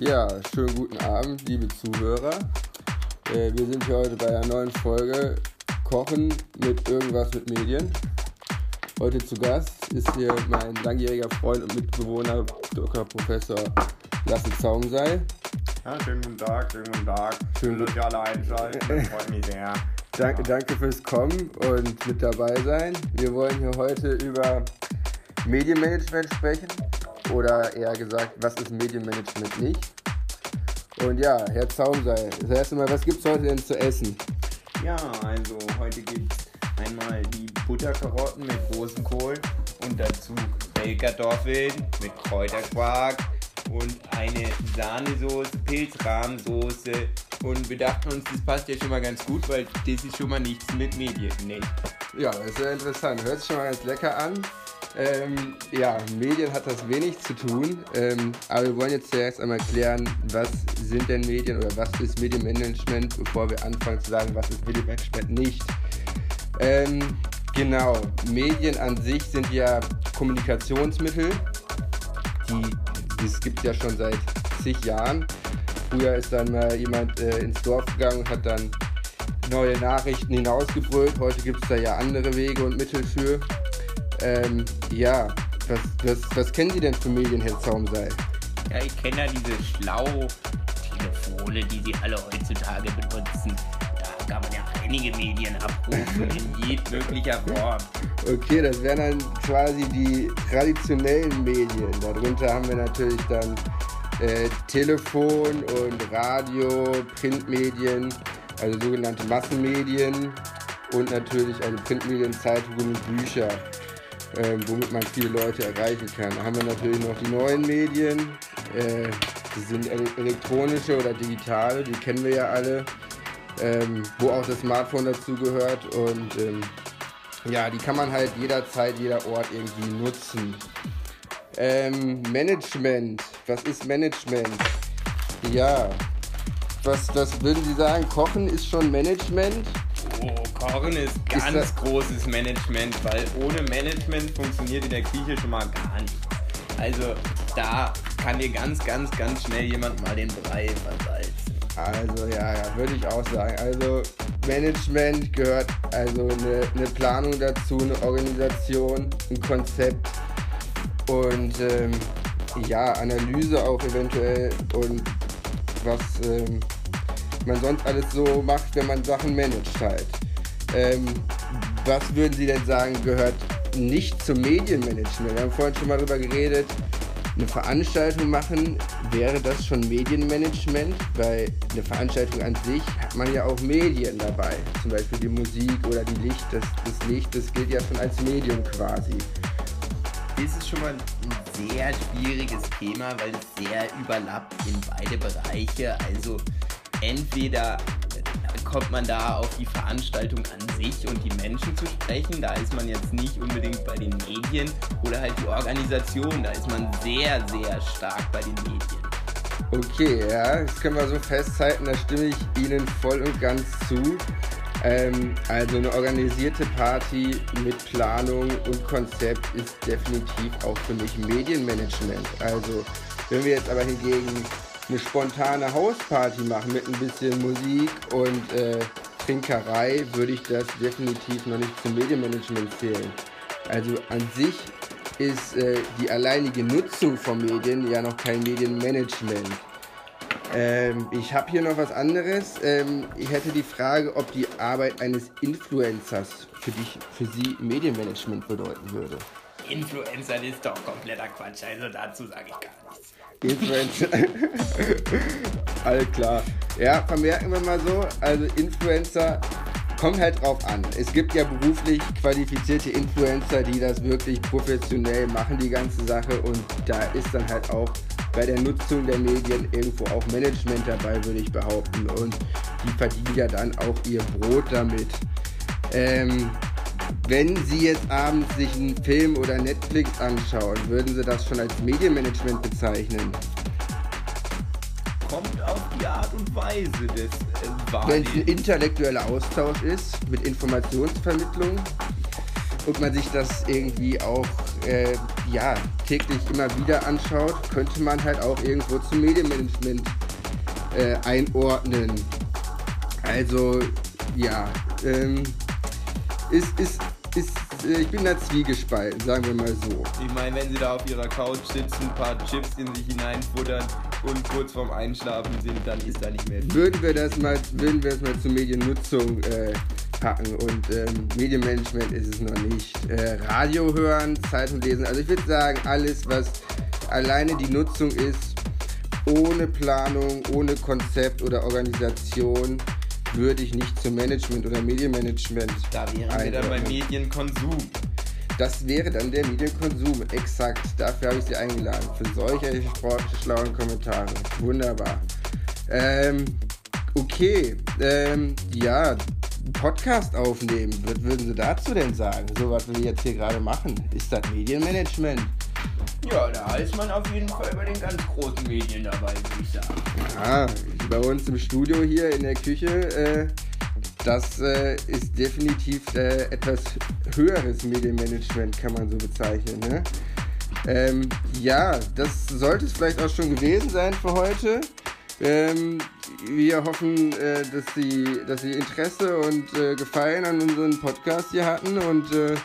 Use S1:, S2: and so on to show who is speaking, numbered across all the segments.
S1: Ja, schönen guten Abend, liebe Zuhörer. Äh, wir sind hier heute bei einer neuen Folge Kochen mit irgendwas mit Medien. Heute zu Gast ist hier mein langjähriger Freund und Mitbewohner Dr. Professor Lasse Zaumsei.
S2: Ja, schönen guten Tag, schönen guten Tag.
S1: Schönen
S2: Schön, dass ihr alle einschalten. Freut mich sehr.
S1: Danke, danke fürs Kommen und mit dabei sein. Wir wollen hier heute über Medienmanagement sprechen oder eher gesagt, was ist Medienmanagement nicht. Und ja, Herr Zaumsei, das erste Mal, was gibt es heute denn zu essen?
S2: Ja, also heute gibt es einmal die Butterkarotten mit Rosenkohl und dazu Bellkartoffeln mit Kräuterquark und eine Sahnesoße, Pilzrahmsoße. Und wir dachten uns, das passt ja schon mal ganz gut, weil das ist schon mal nichts mit Medien. Nee.
S1: Ja, das ist sehr interessant. Hört sich schon mal ganz lecker an. Ähm, ja, Medien hat das wenig zu tun, ähm, aber wir wollen jetzt zuerst einmal klären, was sind denn Medien oder was ist Medienmanagement, bevor wir anfangen zu sagen, was ist Medienmanagement nicht. Ähm, genau, Medien an sich sind ja Kommunikationsmittel, die es gibt ja schon seit zig Jahren. Früher ist dann mal jemand äh, ins Dorf gegangen und hat dann neue Nachrichten hinausgebrüllt. Heute gibt es da ja andere Wege und Mittel für. Ähm, ja, was, was, was kennen Sie denn für Medien, Herr Zaumsei?
S2: Ja, ich kenne ja diese Schlau-Telefone, die sie alle heutzutage benutzen. Da kann man ja einige Medien abrufen in jedmöglicher Form.
S1: Okay, das wären dann quasi die traditionellen Medien. Darunter haben wir natürlich dann äh, Telefon und Radio, Printmedien, also sogenannte Massenmedien und natürlich also Printmedien, Zeitungen Bücher, äh, womit man viele Leute erreichen kann. Da haben wir natürlich noch die neuen Medien, äh, die sind ele elektronische oder digitale, die kennen wir ja alle, ähm, wo auch das Smartphone dazu gehört und ähm, ja, die kann man halt jederzeit, jeder Ort irgendwie nutzen. Ähm, Management. Was ist Management? Ja. Was, was würden Sie sagen? Kochen ist schon Management?
S2: Oh, Kochen ist
S1: Ist
S2: ganz
S1: das-
S2: großes Management, weil ohne Management funktioniert in der Küche schon mal gar nicht. Also da kann dir ganz, ganz, ganz schnell jemand mal den Brei versalzen.
S1: Also ja, ja, würde ich auch sagen. Also Management gehört also eine, eine Planung dazu, eine Organisation, ein Konzept und ähm, ja, Analyse auch eventuell und was ähm, man sonst alles so macht, wenn man Sachen managt halt. Ähm, was würden Sie denn sagen, gehört nicht zum Medienmanagement? Wir haben vorhin schon mal darüber geredet, eine Veranstaltung machen, wäre das schon Medienmanagement? Weil eine Veranstaltung an sich hat man ja auch Medien dabei. Zum Beispiel die Musik oder die Licht, das, das Licht, das gilt ja schon als Medium quasi.
S2: Das ist schon mal ein sehr schwieriges Thema, weil es sehr überlappt in beide Bereiche. Also entweder kommt man da auf die Veranstaltung an sich und die Menschen zu sprechen, da ist man jetzt nicht unbedingt bei den Medien oder halt die Organisation, da ist man sehr, sehr stark bei den Medien.
S1: Okay, ja, das können wir so festhalten, da stimme ich Ihnen voll und ganz zu. Ähm, also eine organisierte Party mit Planung und Konzept ist definitiv auch für mich Medienmanagement. Also wenn wir jetzt aber hingegen eine spontane Hausparty machen mit ein bisschen Musik und äh, Trinkerei, würde ich das definitiv noch nicht zum Medienmanagement zählen. Also an sich ist äh, die alleinige Nutzung von Medien ja noch kein Medienmanagement. Ähm, ich habe hier noch was anderes. Ähm, ich hätte die Frage, ob die Arbeit eines Influencers für dich, für Sie Medienmanagement bedeuten würde.
S2: Influencer ist doch kompletter Quatsch, also dazu sage ich gar nichts.
S1: Influencer. All klar. Ja, vermerken wir mal so. Also Influencer kommt halt drauf an. Es gibt ja beruflich qualifizierte Influencer, die das wirklich professionell machen, die ganze Sache. Und da ist dann halt auch bei der Nutzung der Medien irgendwo auch Management dabei, würde ich behaupten. Und die verdienen ja dann auch ihr Brot damit. Ähm, wenn Sie jetzt abends sich einen Film oder Netflix anschauen, würden Sie das schon als Medienmanagement bezeichnen?
S2: Kommt auf die Art und Weise des äh,
S1: Wenn es ein intellektueller Austausch ist mit Informationsvermittlung und man sich das irgendwie auch äh, ja, täglich immer wieder anschaut, könnte man halt auch irgendwo zum Medienmanagement äh, einordnen. Also ja, ähm, ist, ist, ist, äh, ich bin da zwiegespalten, sagen wir mal so.
S2: Ich meine, wenn sie da auf ihrer Couch sitzen, ein paar Chips in sich hineinfuttern und kurz vorm Einschlafen sind, dann ist da nicht mehr viel.
S1: Würden wir das mal, würden wir das mal zur Mediennutzung äh, packen und ähm, Medienmanagement ist es noch nicht. Äh, Radio hören, Zeitung lesen, also ich würde sagen, alles, was alleine die Nutzung ist, ohne Planung, ohne Konzept oder Organisation, würde ich nicht zum Management oder Medienmanagement.
S2: Da wären wir dann beim Medienkonsum.
S1: Das wäre dann der Medienkonsum, exakt. Dafür habe ich Sie eingeladen. Für solche schlauen Kommentare. Wunderbar. Ähm, okay. Ähm, ja, Podcast aufnehmen. Was würden Sie dazu denn sagen? So was wir jetzt hier gerade machen. Ist das Medienmanagement?
S2: Ja, da ist man auf jeden Fall bei den ganz großen Medien dabei, würde ich sagen.
S1: Ja, bei uns im Studio hier in der Küche, äh, das äh, ist definitiv äh, etwas höheres Medienmanagement, kann man so bezeichnen. Ne? Ähm, ja, das sollte es vielleicht auch schon gewesen sein für heute. Ähm, wir hoffen, äh, dass, Sie, dass Sie Interesse und äh, Gefallen an unserem Podcast hier hatten und äh,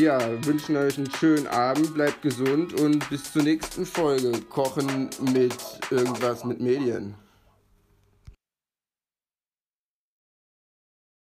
S1: ja, wünschen euch einen schönen Abend, bleibt gesund und bis zur nächsten Folge. Kochen mit irgendwas mit Medien.